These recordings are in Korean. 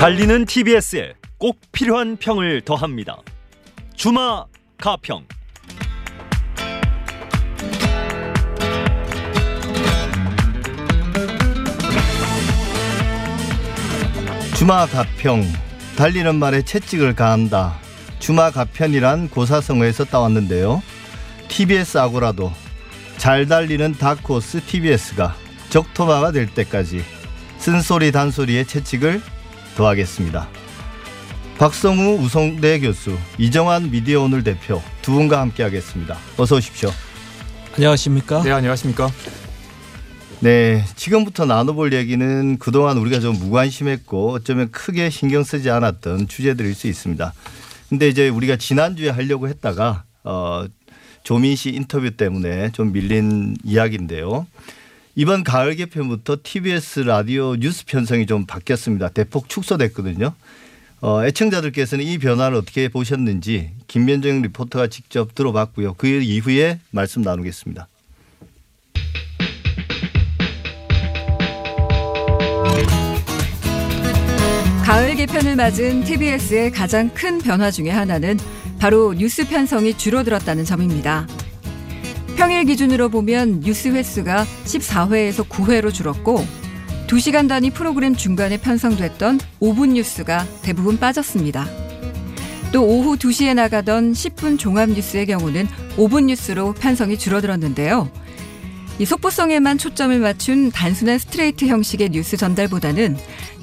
달리는 TBS에 꼭 필요한 평을 더합니다. 주마 가평. 주마 가평 달리는 말에 채찍을 가한다. 주마 가편이란 고사성어에서 따왔는데요. TBS 아고라도 잘 달리는 다크호스 TBS가 적토마가 될 때까지 쓴소리 단소리에 채찍을 더하겠습니다. 박성우 우성대 교수, 이정환 미디어 오늘 대표 두 분과 함께 하겠습니다. 어서 오십시오. 안녕하십니까? 네, 안녕하십니까? 네, 지금부터 나눠볼 얘기는 그동안 우리가 좀 무관심했고 어쩌면 크게 신경 쓰지 않았던 주제들일 수 있습니다. 근데 이제 우리가 지난주에 하려고 했다가 어 조민 씨 인터뷰 때문에 좀 밀린 이야기인데요. 이번 가을 개편부터 TBS 라디오 뉴스 편성이 좀 바뀌었습니다. 대폭 축소됐거든요. 어, 애청자들께서는 이 변화를 어떻게 보셨는지 김면정 리포터가 직접 들어봤고요. 그 이후에 말씀 나누겠습니다. 가을 개편을 맞은 TBS의 가장 큰 변화 중의 하나는 바로 뉴스 편성이 줄어들었다는 점입니다. 평일 기준으로 보면 뉴스 횟수가 14회에서 9회로 줄었고 2시간 단위 프로그램 중간에 편성됐던 5분 뉴스가 대부분 빠졌습니다. 또 오후 2시에 나가던 10분 종합 뉴스의 경우는 5분 뉴스로 편성이 줄어들었는데요. 이 속보성에만 초점을 맞춘 단순한 스트레이트 형식의 뉴스 전달보다는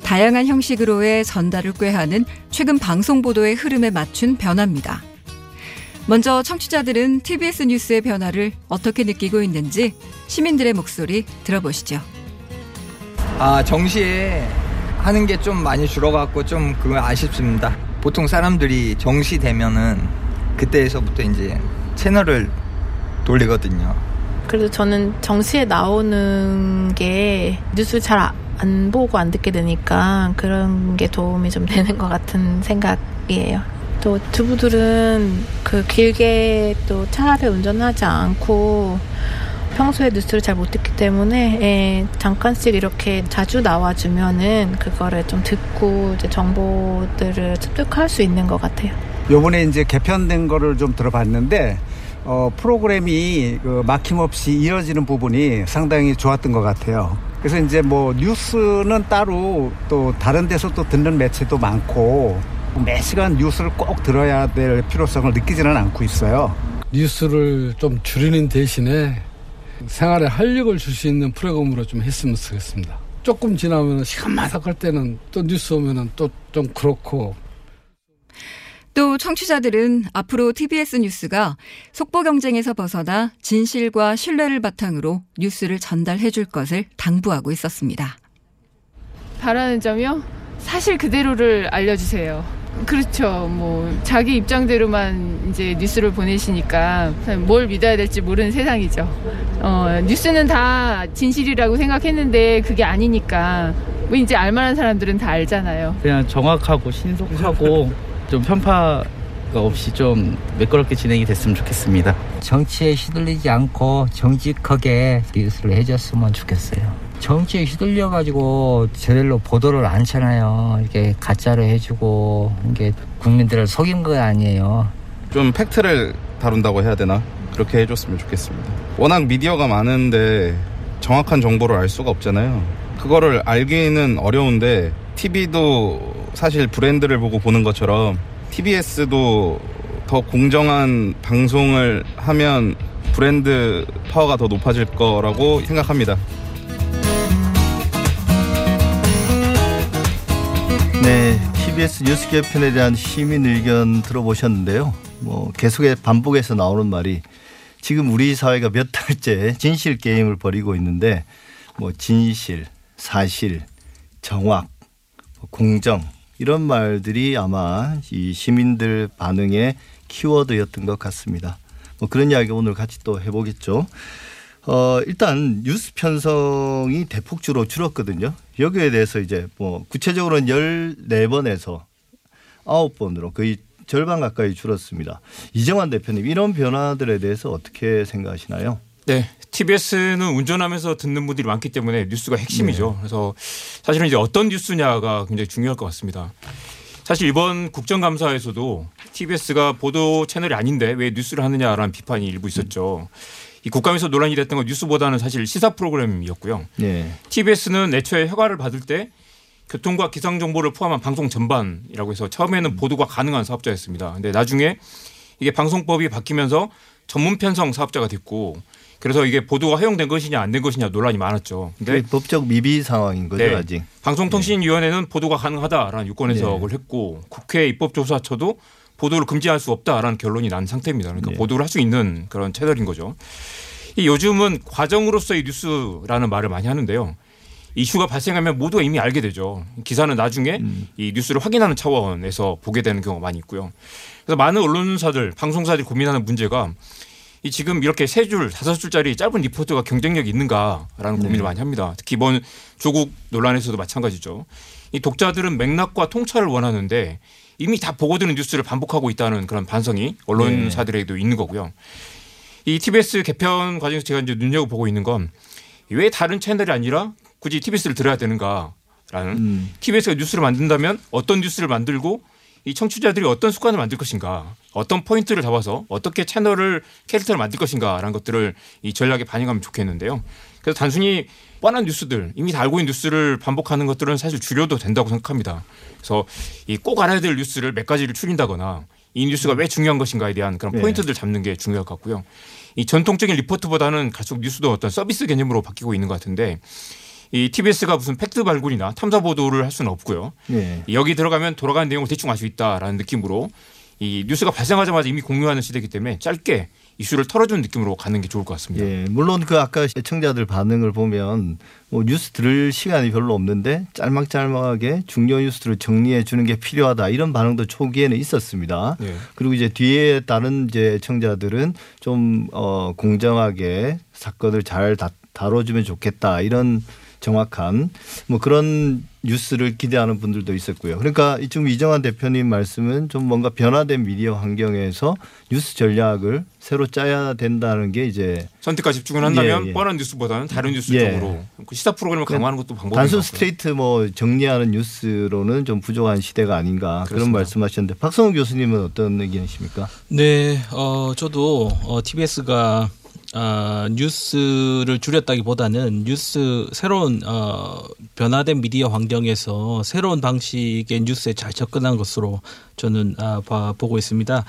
다양한 형식으로의 전달을 꾀하는 최근 방송 보도의 흐름에 맞춘 변화입니다. 먼저 청취자들은 TBS 뉴스의 변화를 어떻게 느끼고 있는지 시민들의 목소리 들어보시죠. 아, 정시에 하는 게 좀 많이 줄어갖고 좀 그거 아쉽습니다. 보통 사람들이 정시 되면은 그때에서부터 이제 채널을 돌리거든요. 그래도 저는 정시에 나오는 게 뉴스 잘 안 보고 안 듣게 되니까 그런 게 도움이 좀 되는 것 같은 생각이에요. 또 주부들은 그 길게 또 차를 운전하지 않고 평소에 뉴스를 잘 못 듣기 때문에 예, 잠깐씩 이렇게 자주 나와주면은 그거를 좀 듣고 이제 정보들을 습득할 수 있는 것 같아요. 요번에 이제 개편된 거를 좀 들어봤는데 어, 프로그램이 그 막힘없이 이어지는 부분이 상당히 좋았던 것 같아요. 그래서 이제 뭐 뉴스는 따로 또 다른 데서 또 듣는 매체도 많고 매 시간 뉴스를 꼭 들어야 될 필요성을 느끼지는 않고 있어요. 뉴스를 좀 줄이는 대신에 생활에 활력을 줄 수 있는 프로그램으로 좀 했으면 좋겠습니다. 조금 지나면 시간마다 갈 때는 또 뉴스 오면은 또 좀 그렇고 또 청취자들은 앞으로 TBS 뉴스가 속보 경쟁에서 벗어나 진실과 신뢰를 바탕으로 뉴스를 전달해 줄 것을 당부하고 있었습니다. 바라는 점이요? 사실 그대로를 알려주세요. 그렇죠. 뭐 자기 입장대로만 이제 뉴스를 보내시니까 뭘 믿어야 될지 모르는 세상이죠. 어, 뉴스는 다 진실이라고 생각했는데 그게 아니니까 뭐 이제 알만한 사람들은 다 알잖아요. 그냥 정확하고 신속하고 좀 편파가 없이 좀 매끄럽게 진행이 됐으면 좋겠습니다. 정치에 휘둘리지 않고 정직하게 뉴스를 해줬으면 좋겠어요. 정치에 휘둘려가지고 제대로 보도를 안 하잖아요. 이렇게 가짜로 해주고 이게 국민들을 속인 거 아니에요. 좀 팩트를 다룬다고 해야 되나? 그렇게 해줬으면 좋겠습니다. 워낙 미디어가 많은데 정확한 정보를 알 수가 없잖아요. 그거를 알기는 어려운데 TV도 사실 브랜드를 보고 보는 것처럼 TBS도 더 공정한 방송을 하면 브랜드 파워가 더 높아질 거라고 생각합니다. 네, TBS 뉴스 개편에 대한 시민 의견 들어보셨는데요. 뭐 계속해 반복해서 나오는 말이 지금 우리 사회가 몇 달째 진실 게임을 벌이고 있는데 뭐 진실, 사실, 정확, 공정 이런 말들이 아마 이 시민들 반응의 키워드였던 것 같습니다. 뭐 그런 이야기 오늘 같이 또 해보겠죠. 어, 일단 뉴스 편성이 대폭주로 줄었거든요. 여기에 대해서 이제 뭐 구체적으로는 14번에서 9번으로 거의 절반 가까이 줄었습니다. 이정환 대표님 이런 변화들에 대해서 어떻게 생각하시나요? 네. TBS는 운전하면서 듣는 분들이 많기 때문에 뉴스가 핵심이죠. 네. 그래서 사실은 이제 어떤 뉴스냐가 굉장히 중요할 것 같습니다. 사실 이번 국정감사에서도 TBS가 보도 채널이 아닌데 왜 뉴스를 하느냐라는 비판이 일부 있었죠. 이 국감에서 논란이 됐던 건 뉴스보다는 사실 시사 프로그램이었고요. 네. TBS는 애초에 허가를 받을 때 교통과 기상 정보를 포함한 방송 전반이라고 해서 처음에는 보도가 가능한 사업자였습니다. 근데 나중에 이게 방송법이 바뀌면서 전문 편성 사업자가 됐고 그래서 이게 보도가 허용된 것이냐 안 된 것이냐 논란이 많았죠. 근데 법적 미비 상황인 거죠 네. 아직. 방송통신위원회는 보도가 가능하다라는 유권 해석을 했고 국회 입법조사처도 보도를 금지할 수 없다라는 결론이 난 상태입니다. 그러니까 네. 보도를 할 수 있는 그런 채널인 거죠. 이 요즘은 과정으로서의 뉴스라는 말을 많이 하는데요. 이슈가 발생하면 모두가 이미 알게 되죠. 기사는 나중에 이 뉴스를 확인하는 차원에서 보게 되는 경우가 많이 있고요. 그래서 많은 언론사들, 방송사들이 고민하는 문제가 이 지금 이렇게 세 줄, 다섯 줄짜리 짧은 리포트가 경쟁력이 있는가라는 고민을 네. 많이 합니다. 특히 이번 조국 논란에서도 마찬가지죠. 이 독자들은 맥락과 통찰을 원하는데 이미 다 보고 듣는 뉴스를 반복하고 있다는 그런 반성이 언론사들에게도 있는 거고요. 이 TBS 개편 과정에서 제가 이제 눈여겨보고 있는 건 왜 다른 채널이 아니라 굳이 TBS를 들어야 되는가라는 음. TBS가 뉴스를 만든다면 어떤 뉴스를 만들고 이 청취자들이 어떤 습관을 만들 것인가 어떤 포인트를 잡아서 어떻게 채널을 캐릭터를 만들 것인가라는 것들을 이 전략에 반영하면 좋겠는데요. 그래서 단순히 뻔한 뉴스들 이미 다 알고 있는 뉴스를 반복하는 것들은 사실 줄여도 된다고 생각합니다. 그래서 이 꼭 알아야 될 뉴스를 몇 가지를 추린다거나 이 뉴스가 왜 중요한 것인가에 대한 그런 네. 포인트들 잡는 게 중요할 것 같고요. 이 전통적인 리포트보다는 갈수록 뉴스도 어떤 서비스 개념으로 바뀌고 있는 것 같은데 이 TBS가 무슨 팩트 발굴이나 탐사 보도를 할 수는 없고요. 네. 여기 들어가면 돌아가는 내용을 대충 알 수 있다라는 느낌으로 이 뉴스가 발생하자마자 이미 공유하는 시대이기 때문에 짧게 이슈를 털어주는 느낌으로 가는 게 좋을 것 같습니다. 예, 물론 그 아까 시청자들 반응을 보면 뭐 뉴스 들을 시간이 별로 없는데 짤막짤막하게 중요 뉴스들을 정리해 주는 게 필요하다 이런 반응도 초기에는 있었습니다. 네. 그리고 이제 뒤에 다른 이제 청자들은 좀 어, 공정하게 사건을 잘 다, 다뤄주면 좋겠다 이런 정확한 뭐 그런 뉴스를 기대하는 분들도 있었고요. 그러니까 지금 이정환 대표님 말씀은 좀 뭔가 변화된 미디어 환경에서 뉴스 전략을 새로 짜야 된다는 게 이제 선택과 집중을 한다면 예, 예. 뻔한 뉴스보다는 다른 뉴스 예. 쪽으로 그 시사 프로그램을 강화하는 것도 방법인 것 단순. 스트레이트 뭐 정리하는 뉴스로는 좀 부족한 시대가 아닌가 그런 그렇습니다. 말씀하셨는데 박성호 교수님은 어떤 의견이십니까? 네, 어, 저도 어, TBS가 아, 뉴스를 줄였다기보다는 뉴스 새로운 어, 변화된 미디어 환경에서 새로운 방식의 뉴스에 잘 접근한 것으로 저는 아, 봐, 보고 있습니다.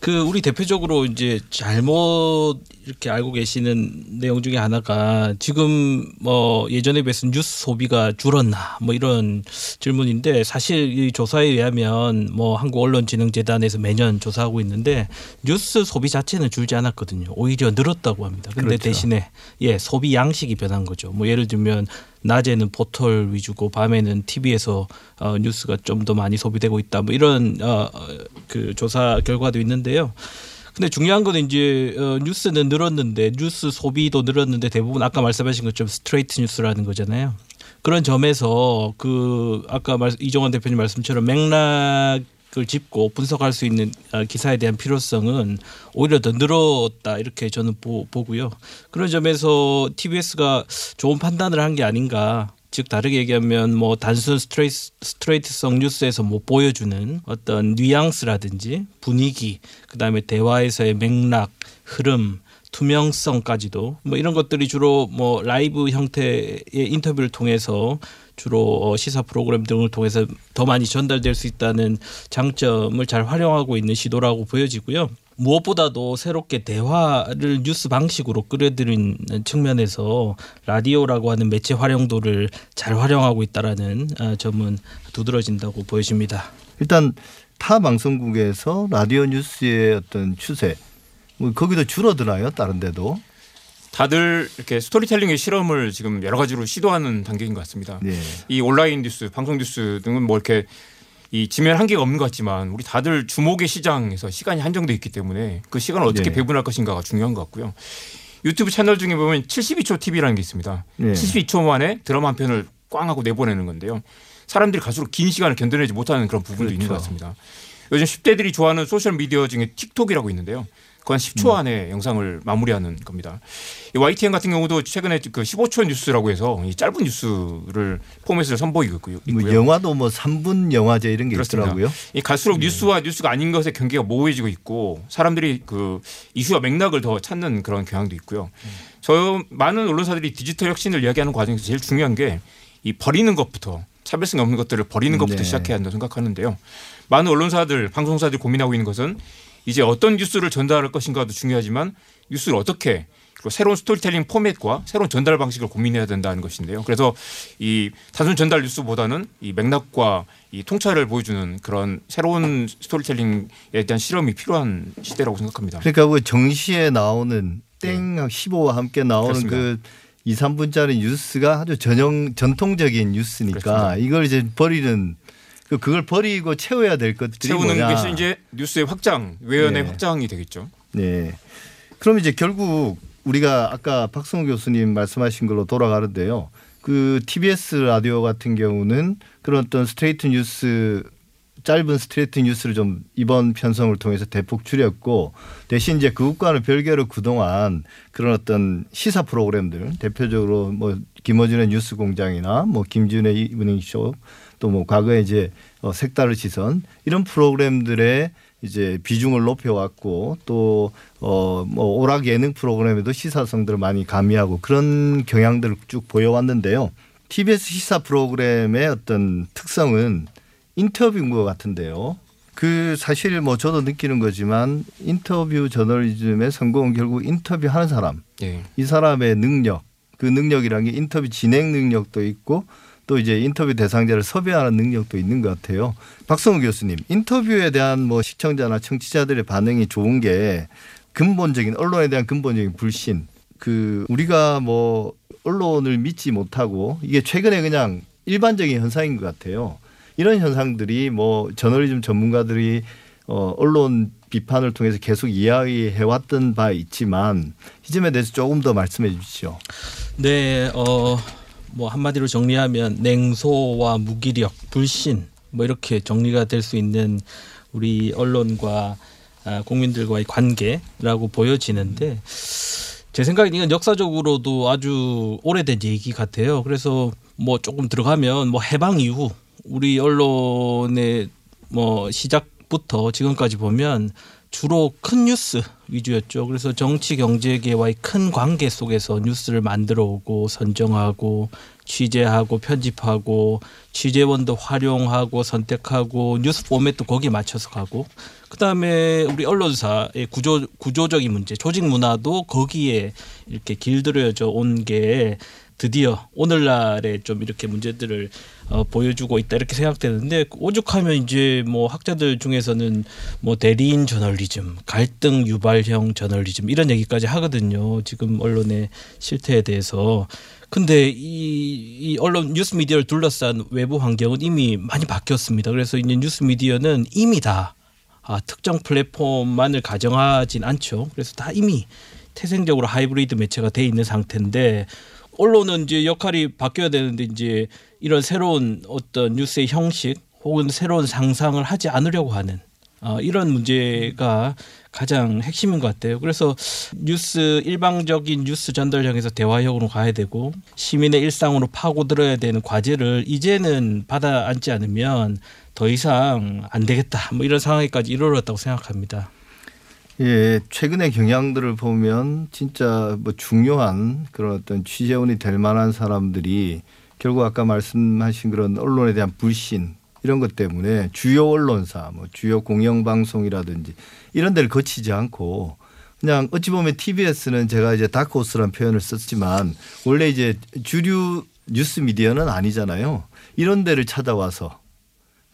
그 우리 대표적으로 이제 잘못 이렇게 알고 계시는 내용 중에 하나가 지금 뭐 예전에 비해서 뉴스 소비가 줄었나 뭐 이런 질문인데 사실 이 조사에 의하면 뭐 한국언론진흥재단에서 매년 조사하고 있는데 뉴스 소비 자체는 줄지 않았거든요. 오히려 늘었다고 합니다. 근데 그렇죠. 대신에 예 소비 양식이 변한 거죠. 뭐 예를 들면 낮에는 포털 위주고 밤에는 TV에서 어, 뉴스가 좀 더 많이 소비되고 있다. 뭐 이런 어, 어, 그 조사 결과도 있는데요. 근데 중요한 거는 이제 어, 뉴스는 늘었는데 뉴스 소비도 늘었는데 대부분 아까 말씀하신 것처럼 스트레이트 뉴스라는 거잖아요. 그런 점에서 그 아까 말, 이정원 대표님 말씀처럼 맥락 을 짚고 분석할 수 있는 어, 기사에 대한 필요성은 오히려 더 늘었다 이렇게 저는 보, 보고요. 그런 점에서 TBS가 좋은 판단을 한 게 아닌가. 즉 다르게 얘기하면 뭐 단순 스트레이트, 스트레이트성 뉴스에서 못 보여주는 어떤 뉘앙스라든지 분위기 그다음에 대화에서의 맥락 흐름 투명성까지도 뭐 이런 것들이 주로 뭐 라이브 형태의 인터뷰를 통해서 주로 어, 시사 프로그램 등을 통해서 더 많이 전달될 수 있다는 장점을 잘 활용하고 있는 시도라고 보여지고요. 무엇보다도 새롭게 대화를 뉴스 방식으로 끌어들이는 측면에서 라디오라고 하는 매체 활용도를 잘 활용하고 있다라는 아, 점은 두드러진다고 보여집니다. 일단 타 방송국에서 라디오 뉴스의 어떤 추세 뭐 거기도 줄어드나요? 다른 데도? 다들 이렇게 스토리텔링의 실험을 지금 여러 가지로 시도하는 단계인 것 같습니다. 예. 이 온라인 뉴스, 방송 뉴스 등은 뭐 이렇게 이 지면 한계가 없는 것 같지만 우리 다들 주목의 시장에서 시간이 한정돼 있기 때문에 그 시간을 어떻게 네. 배분할 것인가가 중요한 것 같고요. 유튜브 채널 중에 보면 72초 TV라는 게 있습니다. 네. 72초 만에 드라마 한 편을 꽝 하고 내보내는 건데요. 사람들이 갈수록 긴 시간을 견뎌내지 못하는 그런 부분도 있는 것 그렇죠. 같습니다. 요즘 10대들이 좋아하는 소셜 미디어 중에 틱톡이라고 있는데요. 그한 10초 안에 영상을 마무리하는 겁니다. 이 YTN 같은 경우도 최근에 그 15초 뉴스라고 해서 이 짧은 뉴스를 포맷을 선보이고 있고요. 뭐 영화도 뭐 3분 영화제 이런 게 그렇습니다. 있더라고요. 이 갈수록 뉴스와 뉴스가 아닌 것의 경계가 모호해지고 있고 사람들이 그 이슈와 맥락을 더 찾는 그런 경향도 있고요. 저 많은 언론사들이 디지털 혁신을 이야기하는 과정에서 제일 중요한 게 이 버리는 것부터 차별성이 없는 것들을 버리는 것부터 네. 시작해야 한다고 생각하는데요. 많은 언론사들, 방송사들이 고민하고 있는 것은 이제 어떤 뉴스를 전달할 것인가도 중요하지만 뉴스를 어떻게 그리고 새로운 스토리텔링 포맷과 새로운 전달 방식을 고민해야 된다는 것인데요. 그래서 이 단순 전달 뉴스보다는 이 맥락과 이 통찰을 보여주는 그런 새로운 스토리텔링에 대한 실험이 필요한 시대라고 생각합니다. 그러니까 그 정시에 나오는 땡 15와 함께 나오는 네. 그렇습니다. 그 2, 3분짜리 뉴스가 아주 전형 전통적인 뉴스니까 그렇습니다. 이걸 이제 버리는 그 그걸 버리고 채워야 될 것들이 채우는 뭐냐. 것이 이제 뉴스의 확장, 외연의 네. 확장이 되겠죠. 네. 그럼 이제 결국 우리가 아까 박성우 교수님 말씀하신 걸로 돌아가는데요. 그 TBS 라디오 같은 경우는 그런 어떤 스트레이트 뉴스 짧은 스트레이트 뉴스를 좀 이번 편성을 통해서 대폭 줄였고 대신 이제 그것과는 별개로 그동안 그런 어떤 시사 프로그램들 대표적으로 뭐 김어준의 뉴스 공장이나 뭐 김준의 이브닝 쇼 또 뭐 과거에 이제 어 색다른 시선 이런 프로그램들의 이제 비중을 높여왔고 또 어 뭐 오락 예능 프로그램에도 시사성들을 많이 가미하고 그런 경향들을 쭉 보여왔는데요. TBS 시사 프로그램의 어떤 특성은 인터뷰인 것 같은데요. 그 사실 뭐 저도 느끼는 거지만 인터뷰 저널리즘의 성공은 결국 인터뷰하는 사람, 예. 이 사람의 능력, 그 능력이란 게 인터뷰 진행 능력도 있고 또 이제 인터뷰 대상자를 섭외하는 능력도 있는 것 같아요. 박성우 교수님, 인터뷰에 대한 뭐 시청자나 청취자들의 반응이 좋은 게 근본적인 언론에 대한 근본적인 불신. 그 우리가 뭐 언론을 믿지 못하고 이게 최근에 그냥 일반적인 현상인 것 같아요. 이런 현상들이 뭐 저널리즘 전문가들이 어 언론 비판을 통해서 계속 이야기해 왔던 바 있지만 이 점에 대해서 조금 더 말씀해 주시죠. 네, 어, 뭐 한마디로 정리하면 냉소와 무기력, 불신 뭐 이렇게 정리가 될 수 있는 우리 언론과 아, 국민들과의 관계라고 보여지는데 제 생각엔 이건 역사적으로도 아주 오래된 얘기 같아요. 그래서 뭐 조금 들어가면 뭐 해방 이후 우리 언론의 뭐 시작부터 지금까지 보면 주로 큰 뉴스 위주였죠. 그래서 정치 경제계와의 큰 관계 속에서 뉴스를 만들어 오고 선정하고 취재하고 편집하고 취재원도 활용하고 선택하고 뉴스 포맷도 거기에 맞춰서 가고 그다음에 우리 언론사의 구조 구조적인 문제, 조직 문화도 거기에 이렇게 길들여져 온게 드디어 오늘날에 좀 이렇게 문제들을 어, 보여주고 있다 이렇게 생각되는데 오죽하면 이제 뭐 학자들 중에서는 뭐 대리인 저널리즘, 갈등 유발형 저널리즘 이런 얘기까지 하거든요. 지금 언론의 실태에 대해서. 근데 이, 이 언론 뉴스 미디어를 둘러싼 외부 환경은 이미 많이 바뀌었습니다. 그래서 이제 뉴스 미디어는 이미 다 아, 특정 플랫폼만을 가정하진 않죠. 그래서 다 이미 태생적으로 하이브리드 매체가 돼 있는 상태인데 언론은 이제 역할이 바뀌어야 되는데 이제 이런 새로운 어떤 뉴스의 형식 혹은 새로운 상상을 하지 않으려고 하는 어, 이런 문제가 가장 핵심인 것 같아요. 그래서 뉴스 일방적인 뉴스 전달형에서 대화형으로 가야 되고 시민의 일상으로 파고들어야 되는 과제를 이제는 받아 앉지 않으면 더 이상 안 되겠다. 뭐 이런 상황까지 이르렀다고 생각합니다. 예, 최근의 경향들을 보면 진짜 뭐 중요한 그런 어떤 취재원이 될 만한 사람들이 결국 아까 말씀하신 그런 언론에 대한 불신 이런 것 때문에 주요 언론사, 뭐 주요 공영방송이라든지 이런 데를 거치지 않고 그냥 어찌 보면 TBS는 제가 이제 다크호스라는 표현을 썼지만 원래 이제 주류 뉴스 미디어는 아니잖아요. 이런 데를 찾아와서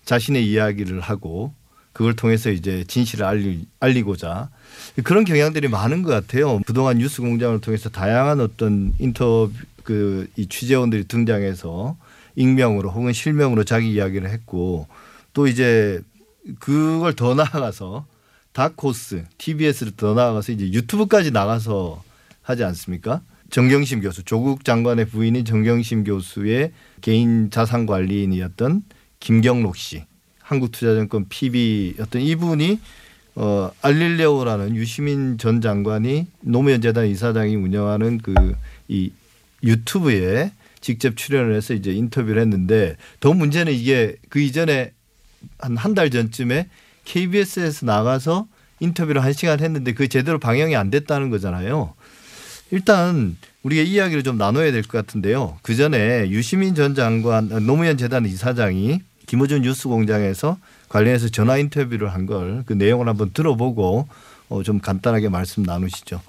자신의 이야기를 하고 그걸 통해서 이제 진실을 알리, 알리고자 그런 경향들이 많은 것 같아요. 그동안 뉴스 공장을 통해서 다양한 어떤 인터뷰 그 이 취재원들이 등장해서 익명으로 혹은 실명으로 자기 이야기를 했고 또 이제 그걸 더 나아가서 다코스 TBS를 더 나아가서 이제 유튜브까지 나가서 하지 않습니까? 정경심 교수 조국 장관의 부인인 정경심 교수의 개인 자산 관리인이었던 김경록 씨 한국투자증권 PB였던 이분이 어, 알릴레오라는 유시민 전 장관이 노무현 재단 이사장이 운영하는 그 이 유튜브에 직접 출연을 해서 이제 인터뷰를 했는데 더 문제는 이게 그 이전에 한 한 달 전쯤에 KBS에서 나가서 인터뷰를 한 시간 했는데 그게 제대로 방영이 안 됐다는 거잖아요. 일단 우리가 이야기를 좀 나눠야 될 것 같은데요. 그 전에 유시민 전 장관 노무현 재단 이사장이 김어준 뉴스공장에서 관련해서 전화 인터뷰를 한 걸 그 내용을 한번 들어보고 어, 좀 간단하게 말씀 나누시죠.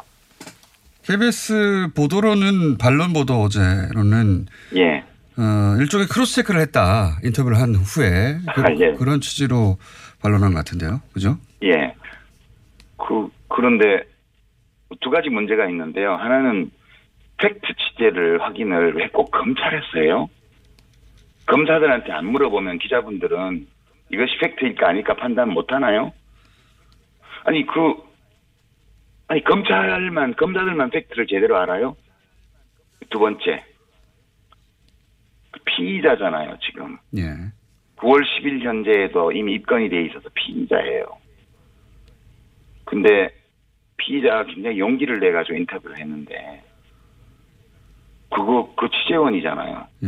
KBS 보도로는 반론 보도 어제로는 예. 어, 일종의 cross check를 했다 인터뷰를 한 후에 그, 아, 예. 런 취지로 반론한 것 같은데요, 그죠? 예. 그, 그런데 두 가지 문제가 있는데요. 하나는 팩트 취재를 확인을 왜 꼭 검찰에서 해요? 검사들한테 안 물어보면 기자분들은 이것이 팩트일까 아닐까 판단 못 하나요? 아니, 그, 아니, 검찰만, 검사들만 팩트를 제대로 알아요? 두 번째. 그 피의자잖아요, 지금. 예. 9월 10일 현재에도 이미 입건이 돼 있어서 피의자예요. 근데 피의자가 굉장히 용기를 내 가지고 인터뷰를 했는데 그거 그 취재원이잖아요. 예.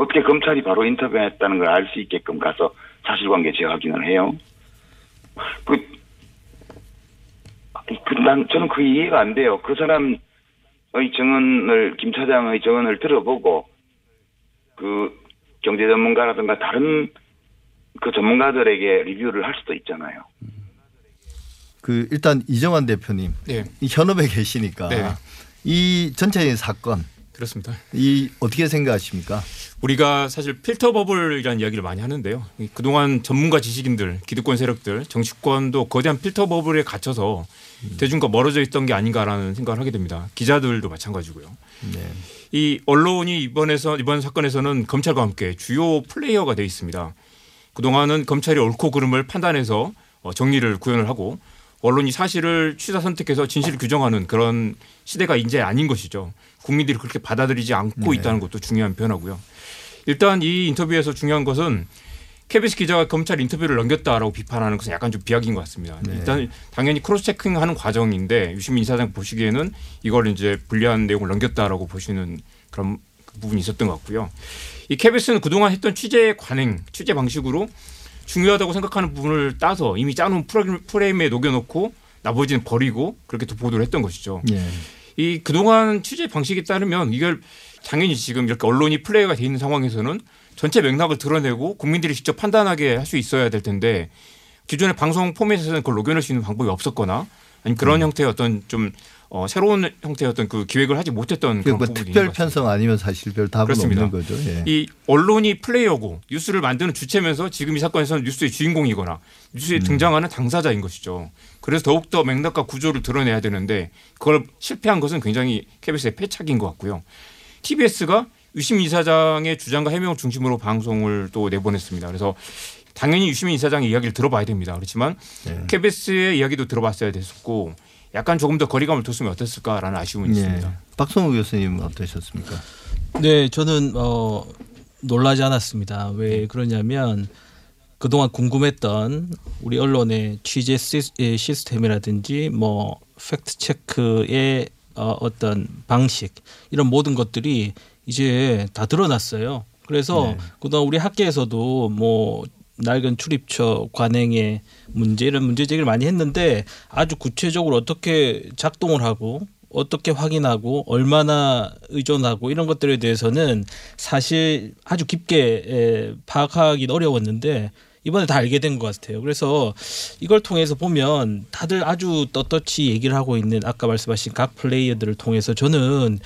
어떻게 검찰이 바로 인터뷰했다는 걸 알 수 있게끔 가서 사실관계 재확인을 해요? 그, 그, 난, 저는 그 이해가 안 돼요. 그 사람의 증언을, 김 차장의 증언을 들어보고, 그, 경제 전문가라든가 다른 그 전문가들에게 리뷰를 할 수도 있잖아요. 그 일단 이정환 대표님 네. 이 현업에 계시니까 네. 이 전체적인 사건 그렇습니다. 이 어떻게 생각하십니까? 우리가 사실 필터 버블이라는 이야기를 많이 하는데요. 이 그동안 전문가 지식인들, 기득권 세력들, 정치권도 거대한 필터 버블에 갇혀서 대중과 멀어져 있던 게 아닌가라는 생각을 하게 됩니다. 기자들도 마찬가지고요. 네. 이 언론이 이번에서 이번 사건에서는 검찰과 함께 주요 플레이어가 돼 있습니다. 그동안은 검찰이 옳고 그름을 판단해서 어, 정의를 구현을 하고 언론이 사실을 취사 선택해서 진실을 규정하는 그런 시대가 이제 아닌 것이죠. 국민들이 그렇게 받아들이지 않고 네. 있다는 것도 중요한 변화고요. 일단 이 인터뷰에서 중요한 것은 KBS 기자가 검찰 인터뷰를 넘겼다라고 비판하는 것은 약간 좀 비약인 것 같습니다. 네. 일단 당연히 cross checking하는 과정인데 유시민 이사장 보시기에는 이걸 이제 불리한 내용을 넘겼다라고 보시는 그런 부분이 있었던 것 같고요. 이 KBS는 그동안 했던 취재 관행, 취재 방식으로 중요하다고 생각하는 부분을 따서 이미 짜놓은 프로그램- 프레임에 녹여놓고 나머지는 버리고 그렇게 또 보도를 했던 것이죠. 예. 이 그동안 취재 방식에 따르면 이걸 당연히 지금 이렇게 언론이 플레이가 돼 있는 상황에서는 전체 맥락을 드러내고 국민들이 직접 판단하게 할 수 있어야 될 텐데 기존의 방송 포맷에서는 그걸 녹여낼 수 있는 방법이 없었거나 아니 그런 형태의 어떤 좀 어, 새로운 형태의 어떤 그 기획을 하지 못했던 그런 뭐 부분이 특별. 편성 아니면 사실 별 답은 그렇습니다. 없는 거죠. 예. 이 언론이 플레이어고 뉴스를 만드는 주체면서 지금 이 사건에서는 뉴스의 주인공이거나 뉴스에 음. 등장하는 당사자인 것이죠. 그래서 더욱 더 맥락과 구조를 드러내야 되는데 그걸 실패한 것은 굉장히 KBS의 패착인 것 같고요. TBS가 유시민 이사장의 주장과 해명을 중심으로 방송을 또 내보냈습니다. 그래서 당연히 유시민 이사장의 이야기를 들어봐야 됩니다. 그렇지만 네. KBS의 이야기도 들어봤어야 됐었고 약간 조금 더 거리감을 뒀으면 어땠을까라는 아쉬움은 있습니다. 예. 박성우 교수님 어떠셨습니까? 네, 저는 어 놀라지 않았습니다. 왜 그러냐면 그동안 궁금했던 우리 언론의 취재 시스- 예, 시스템이라든지 뭐 팩트 체크의 어, 어떤 방식 이런 모든 것들이 이제 다 드러났어요. 그래서 네. 그동안 우리 학계에서도 뭐 낡은 출입처 관행의 문제 이런 문제 제기를 많이 했는데 아주 구체적으로 어떻게 작동을 하고 어떻게 확인하고 얼마나 의존하고 이런 것들에 대해서는 사실 아주 깊게 에, 파악하기는 어려웠는데 이번에 다 알게 된 것 같아요. 그래서 이걸 통해서 보면 다들 아주 떳떳이 얘기를 하고 있는 아까 말씀하신 각 플레이어들을 통해서 저는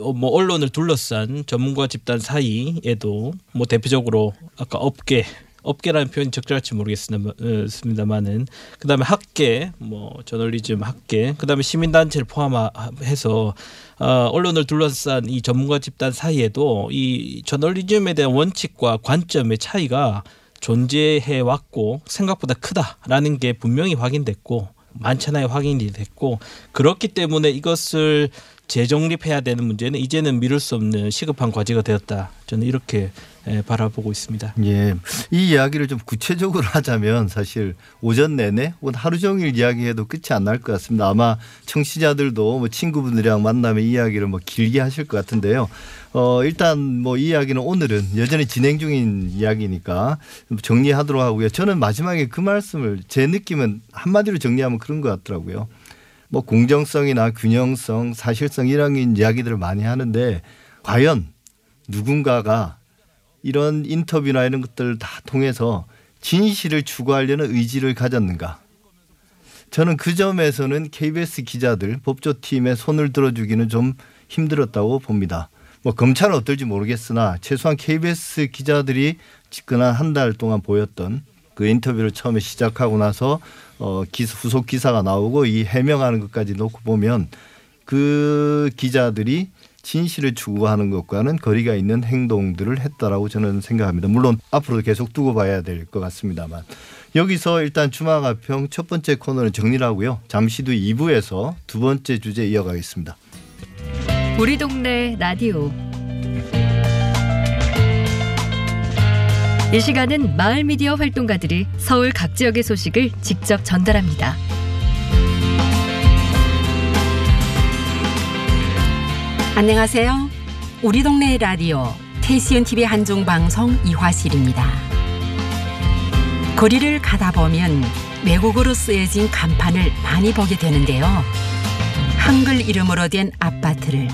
어, 뭐 언론을 둘러싼 전문가 집단 사이에도 뭐 대표적으로 아까 업계 업계라는 표현이 적절할지 모르겠습니다만은 그다음에 학계 뭐 저널리즘 학계 그다음에 시민단체를 포함해서 어, 언론을 둘러싼 이 전문가 집단 사이에도 이 저널리즘에 대한 원칙과 관점의 차이가 존재해 왔고 생각보다 크다라는 게 분명히 확인됐고 많잖아요 확인이 됐고 그렇기 때문에 이것을 재정립해야 되는 문제는 이제는 미룰 수 없는 시급한 과제가 되었다. 저는 이렇게 예, 바라보고 있습니다. 예. 이 이야기를 좀 구체적으로 하자면 사실 오전 내내 혹은 하루 종일 이야기해도 끝이 안 날 것 같습니다. 아마 청취자들도 뭐 친구분들이랑 만나면 이야기를 뭐 길게 하실 것 같은데요. 어, 일단 뭐 이 이야기는 오늘은 여전히 진행 중인 이야기니까 정리하도록 하고요. 저는 마지막에 그 말씀을 제 느낌은 한마디로 정리하면 그런 것 같더라고요. 뭐 공정성이나 균형성, 사실성 이런 이야기들을 많이 하는데 과연 누군가가 이런 인터뷰나 이런 것들을 다 통해서 진실을 추구하려는 의지를 가졌는가? 저는 그 점에서는 KBS 기자들 법조팀의 손을 들어주기는 좀 힘들었다고 봅니다. 뭐 검찰은 어떨지 모르겠으나 최소한 KBS 기자들이 집권한 한달 동안 보였던 그 인터뷰를 처음에 시작하고 나서 어 기사, 후속 기사가 나오고 이 해명하는 것까지 놓고 보면 그 기자들이 진실을 추구하는 것과는 거리가 있는 행동들을 했다라고 저는 생각합니다. 물론 앞으로도 계속 두고 봐야 될 것 같습니다만 여기서 일단 주마가평 첫 번째 코너는 정리를 하고요. 잠시 후 2부에서 두 번째 주제 이어가겠습니다. 우리 동네 라디오 이 시간은 마을 미디어 활동가들이 서울 각 지역의 소식을 직접 전달합니다. 안녕하세요. 우리 동네 라디오 KCN TV 한중 방송 이화실입니다. 거리를 가다 보면 외국어로 쓰여진 간판을 많이 보게 되는데요. 한글 이름으로 된 아파트를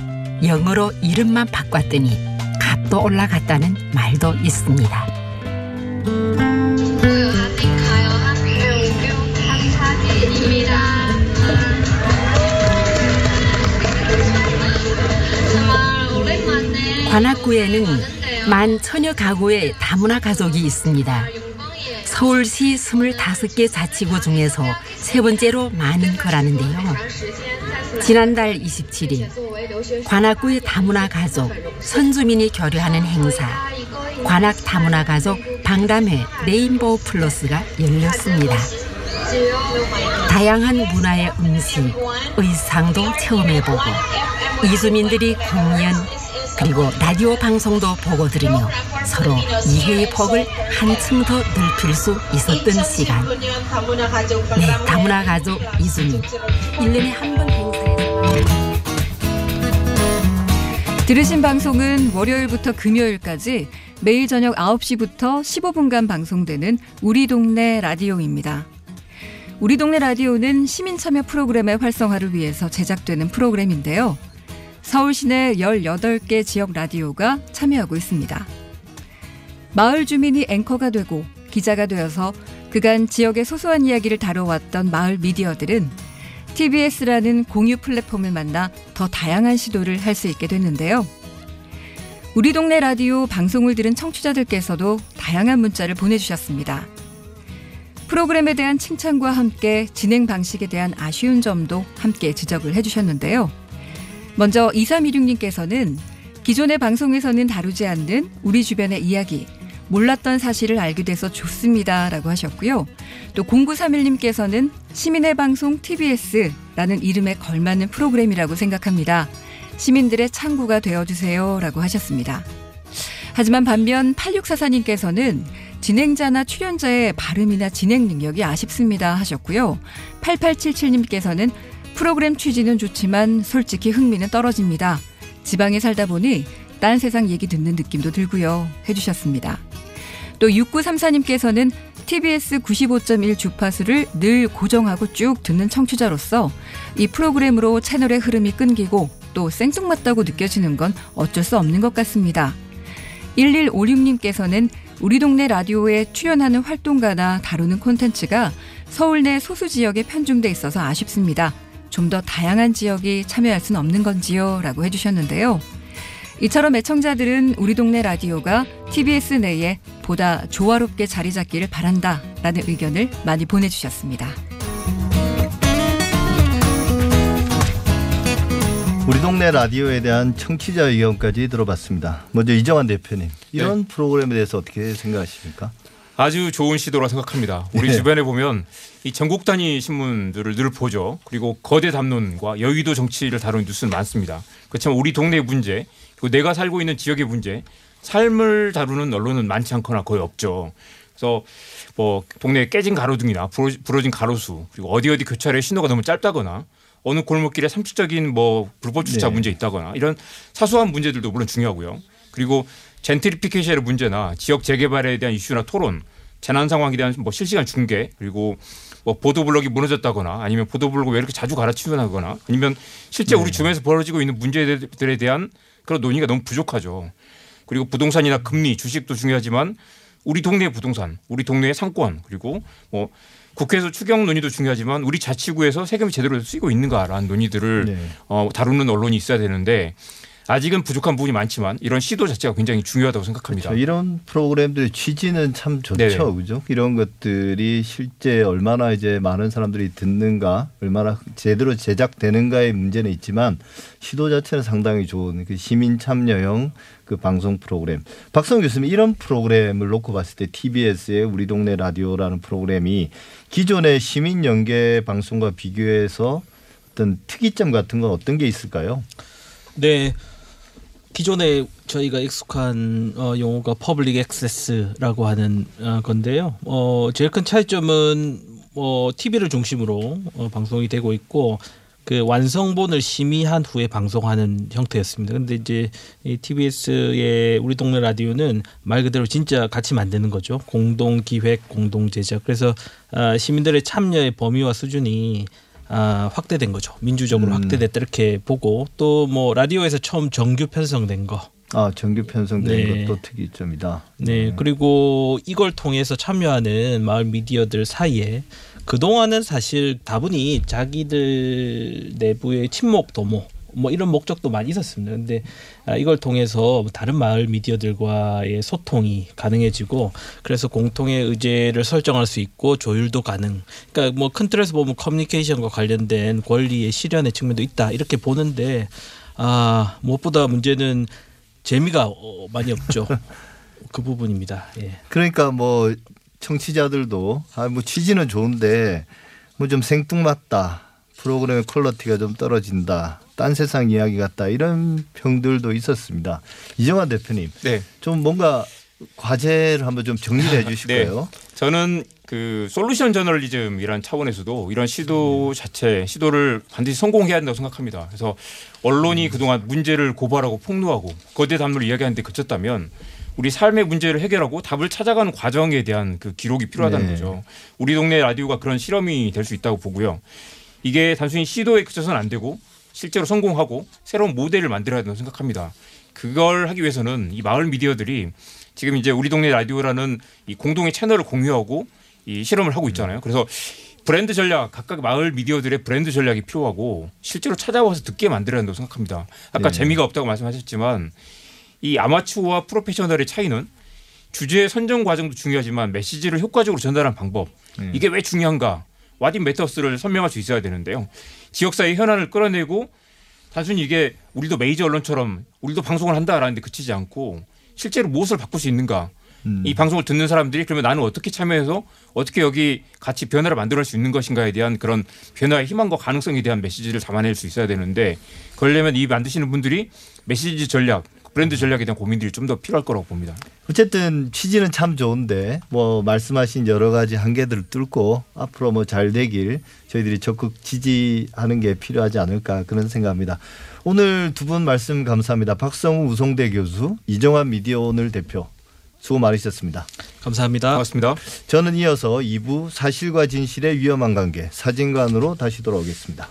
영어로 이름만 바꿨더니 값도 올라갔다는 말도 있습니다. 관악구에는 만 천여 가구의 다문화 가족이 있습니다. 서울시 25개 자치구 중에서 세 번째로 많은 거라는데요. 지난달 27일 관악구의 다문화 가족 선주민이 교류하는 행사 관악 다문화 가족 방담회 레인보우 플러스가 열렸습니다. 다양한 문화의 음식, 의상도 체험해보고 이주민들이 공연 그리고 라디오 방송도 보고 들으며 서로 이해의 폭을 한층 더 넓힐 수 있었던 시간. 네, 다문화 가족 이주민 1년에 한 번 행사에서 들으신 방송은 월요일부터 금요일까지 매일 저녁 9시부터 15분간 방송되는 우리 동네 라디오입니다. 우리 동네 라디오는 시민 참여 프로그램의 활성화를 위해서 제작되는 프로그램인데요. 서울 시내 18개 지역 라디오가 참여하고 있습니다. 마을 주민이 앵커가 되고 기자가 되어서 그간 지역의 소소한 이야기를 다뤄왔던 마을 미디어들은 TBS라는 공유 플랫폼을 만나 더 다양한 시도를 할 수 있게 됐는데요. 우리 동네 라디오 방송을 들은 청취자들께서도 다양한 문자를 보내주셨습니다. 프로그램에 대한 칭찬과 함께 진행 방식에 대한 아쉬운 점도 함께 지적을 해주셨는데요. 먼저 2316님께서는 기존의 방송에서는 다루지 않는 우리 주변의 이야기, 몰랐던 사실을 알게 돼서 좋습니다. 라고 하셨고요. 또 0931님께서는 시민의 방송 TBS라는 이름에 걸맞는 프로그램이라고 생각합니다. 시민들의 창구가 되어주세요. 라고 하셨습니다. 하지만 반면 8644님께서는 진행자나 출연자의 발음이나 진행 능력이 아쉽습니다. 하셨고요. 8877님께서는 프로그램 취지는 좋지만 솔직히 흥미는 떨어집니다. 지방에 살다 보니 딴 세상 얘기 듣는 느낌도 들고요. 해주셨습니다. 또 6934님께서는 TBS 95.1 주파수를 늘 고정하고 쭉 듣는 청취자로서 이 프로그램으로 채널의 흐름이 끊기고 또 생뚱맞다고 느껴지는 건 어쩔 수 없는 것 같습니다. 1156님께서는 우리 동네 라디오에 출연하는 활동가나 다루는 콘텐츠가 서울 내 소수 지역에 편중돼 있어서 아쉽습니다. 좀 더 다양한 지역이 참여할 수는 없는 건지요? 라고 해주셨는데요. 이처럼 애청자들은 우리 동네 라디오가 TBS 내에 보다 조화롭게 자리 잡기를 바란다 라는 의견을 많이 보내주셨습니다. 우리 동네 라디오에 대한 청취자 의견까지 들어봤습니다. 먼저 이정환 대표님, 이런 프로그램에 대해서 어떻게 생각하십니까? 아주 좋은 시도라 생각합니다. 우리 네. 주변에 보면 이 전국 단위 신문들을 늘 보죠. 그리고 거대 담론과 여의도 정치를 다루는 뉴스는 많습니다. 그렇지만 우리 동네 문제 그리고 내가 살고 있는 지역의 문제 삶을 다루는 언론은 많지 않거나 거의 없죠. 그래서 뭐 동네에 깨진 가로등이나 부러- 부러진 가로수 그리고 어디 어디 교차로에 신호가 너무 짧다거나 어느 골목길에 상투적인 뭐 불법 주차 네. 문제 있다거나 이런 사소한 문제들도 물론 중요하고요. 그리고 젠트리피케이션의 문제나 지역 재개발에 대한 이슈나 토론, 재난 상황에 대한 뭐 실시간 중계 그리고 뭐 보도블록이 무너졌다거나 아니면 보도블록을 왜 이렇게 자주 갈아치우나거나 아니면 실제 우리 주변에서 벌어지고 있는 문제들에 대한 그런 논의가 너무 부족하죠. 그리고 부동산이나 금리, 주식도 중요하지만 우리 동네의 부동산, 우리 동네의 상권 그리고 뭐 국회에서 추경 논의도 중요하지만 우리 자치구에서 세금이 제대로 쓰이고 있는가라는 논의들을 네. 어, 다루는 언론이 있어야 되는데 아직은 부족한 부분이 많지만 이런 시도 자체가 굉장히 중요하다고 생각합니다. 그렇죠. 이런 프로그램들의 취지는 참 좋죠. 네네. 그죠? 이런 것들이 실제 얼마나 이제 많은 사람들이 듣는가, 얼마나 제대로 제작되는가의 문제는 있지만 시도 자체는 상당히 좋은 그 시민 참여형 그 방송 프로그램. 박성 교수님 이런 프로그램을 놓고 봤을 때 TBS의 우리 동네 라디오라는 프로그램이 기존의 시민 연계 방송과 비교해서 어떤 특이점 같은 건 어떤 게 있을까요? 네. 기존에 저희가 익숙한 어, 용어가 public access라고 하는 어, 건데요. 어, 제일 큰 차이점은 뭐 TV를 중심으로 어, 방송이 되고 있고 그 완성본을 심의한 후에 방송하는 형태였습니다. 근데 이제 이 TBS의 우리 동네 라디오는 말 그대로 진짜 같이 만드는 거죠. 공동 기획, 공동 제작. 그래서 아, 시민들의 참여의 범위와 수준이 아, 확대된 거죠. 민주적으로 음. 확대됐다 이렇게 보고 또 뭐 라디오에서 처음 정규 편성된 거. 아, 정규 편성된 네. 것도 특이점이다. 네, 그리고 이걸 통해서 참여하는 마을 미디어들 사이에 그 동안은 사실 다분히 자기들 내부의 친목 도모 뭐 이런 목적도 많이 있었습니다. 근데 아, 이걸 통해서 다른 마을 미디어들과의 소통이 가능해지고 그래서 공통의 의제를 설정할 수 있고 조율도 가능. 그러니까 뭐 큰 틀에서 보면 커뮤니케이션과 관련된 권리의 실현의 측면도 있다 이렇게 보는데 아 무엇보다 문제는 재미가 어, 많이 없죠. 그 부분입니다. 예. 그러니까 뭐 청취자들도 아 뭐 취지는 좋은데 뭐 좀 생뚱맞다. 프로그램의 quality가 좀 떨어진다. 딴 세상 이야기 같다. 이런 평들도 있었습니다. 이정환 대표님. 네. 좀 뭔가 과제를 한번 좀 정리를 해 주실까요? 네. 저는 그 솔루션 저널리즘이란 차원에서도 이런 시도 자체 시도를 반드시 성공해야 한다고 생각합니다. 그래서 언론이 그동안 문제를 고발하고 폭로하고 거대 담론을 이야기하는데 그쳤다면 우리 삶의 문제를 해결하고 답을 찾아가는 과정에 대한 그 기록이 필요하다는 네. 거죠. 우리 동네 라디오가 그런 실험이 될 수 있다고 보고요. 이게 단순히 시도에 그쳐서는 안 되고 실제로 성공하고 새로운 모델을 만들어야 된다고 생각합니다. 그걸 하기 위해서는 이 마을 미디어들이 지금 이제 우리 동네 라디오라는 이 공동의 채널을 공유하고 이 실험을 하고 있잖아요. 그래서 브랜드 전략 각각 마을 미디어들의 브랜드 전략이 필요하고 실제로 찾아와서 듣게 만들어야 한다고 생각합니다. 아까 네. 재미가 없다고 말씀하셨지만 이 아마추어와 프로페셔널의 차이는 주제 선정 과정도 중요하지만 메시지를 효과적으로 전달하는 방법 네. 이게 왜 중요한가 와딘 메터스를 설명할 수 있어야 되는데요. 지역사회 현안을 끌어내고 단순히 이게 우리도 메이저 언론처럼 우리도 방송을 한다라는 데 그치지 않고 실제로 무엇을 바꿀 수 있는가 음. 이 방송을 듣는 사람들이 그러면 나는 어떻게 참여해서 어떻게 여기 같이 변화를 만들어낼 수 있는 것인가에 대한 그런 변화의 희망과 가능성에 대한 메시지를 담아낼 수 있어야 되는데 그러려면 이 만드시는 분들이 메시지 전략 브랜드 전략에 대한 고민들이 좀 더 필요할 거라고 봅니다. 어쨌든 취지는 참 좋은데 뭐 말씀하신 여러 가지 한계들을 뚫고 앞으로 뭐 잘 되길 저희들이 적극 지지하는 게 필요하지 않을까 그런 생각합니다. 오늘 두 분 말씀 감사합니다. 박성우 우송대 교수, 이정환 미디어 오늘 대표 수고 많으셨습니다. 감사합니다. 고맙습니다. 저는 이어서 2부 사실과 진실의 위험한 관계 사진관으로 다시 돌아오겠습니다.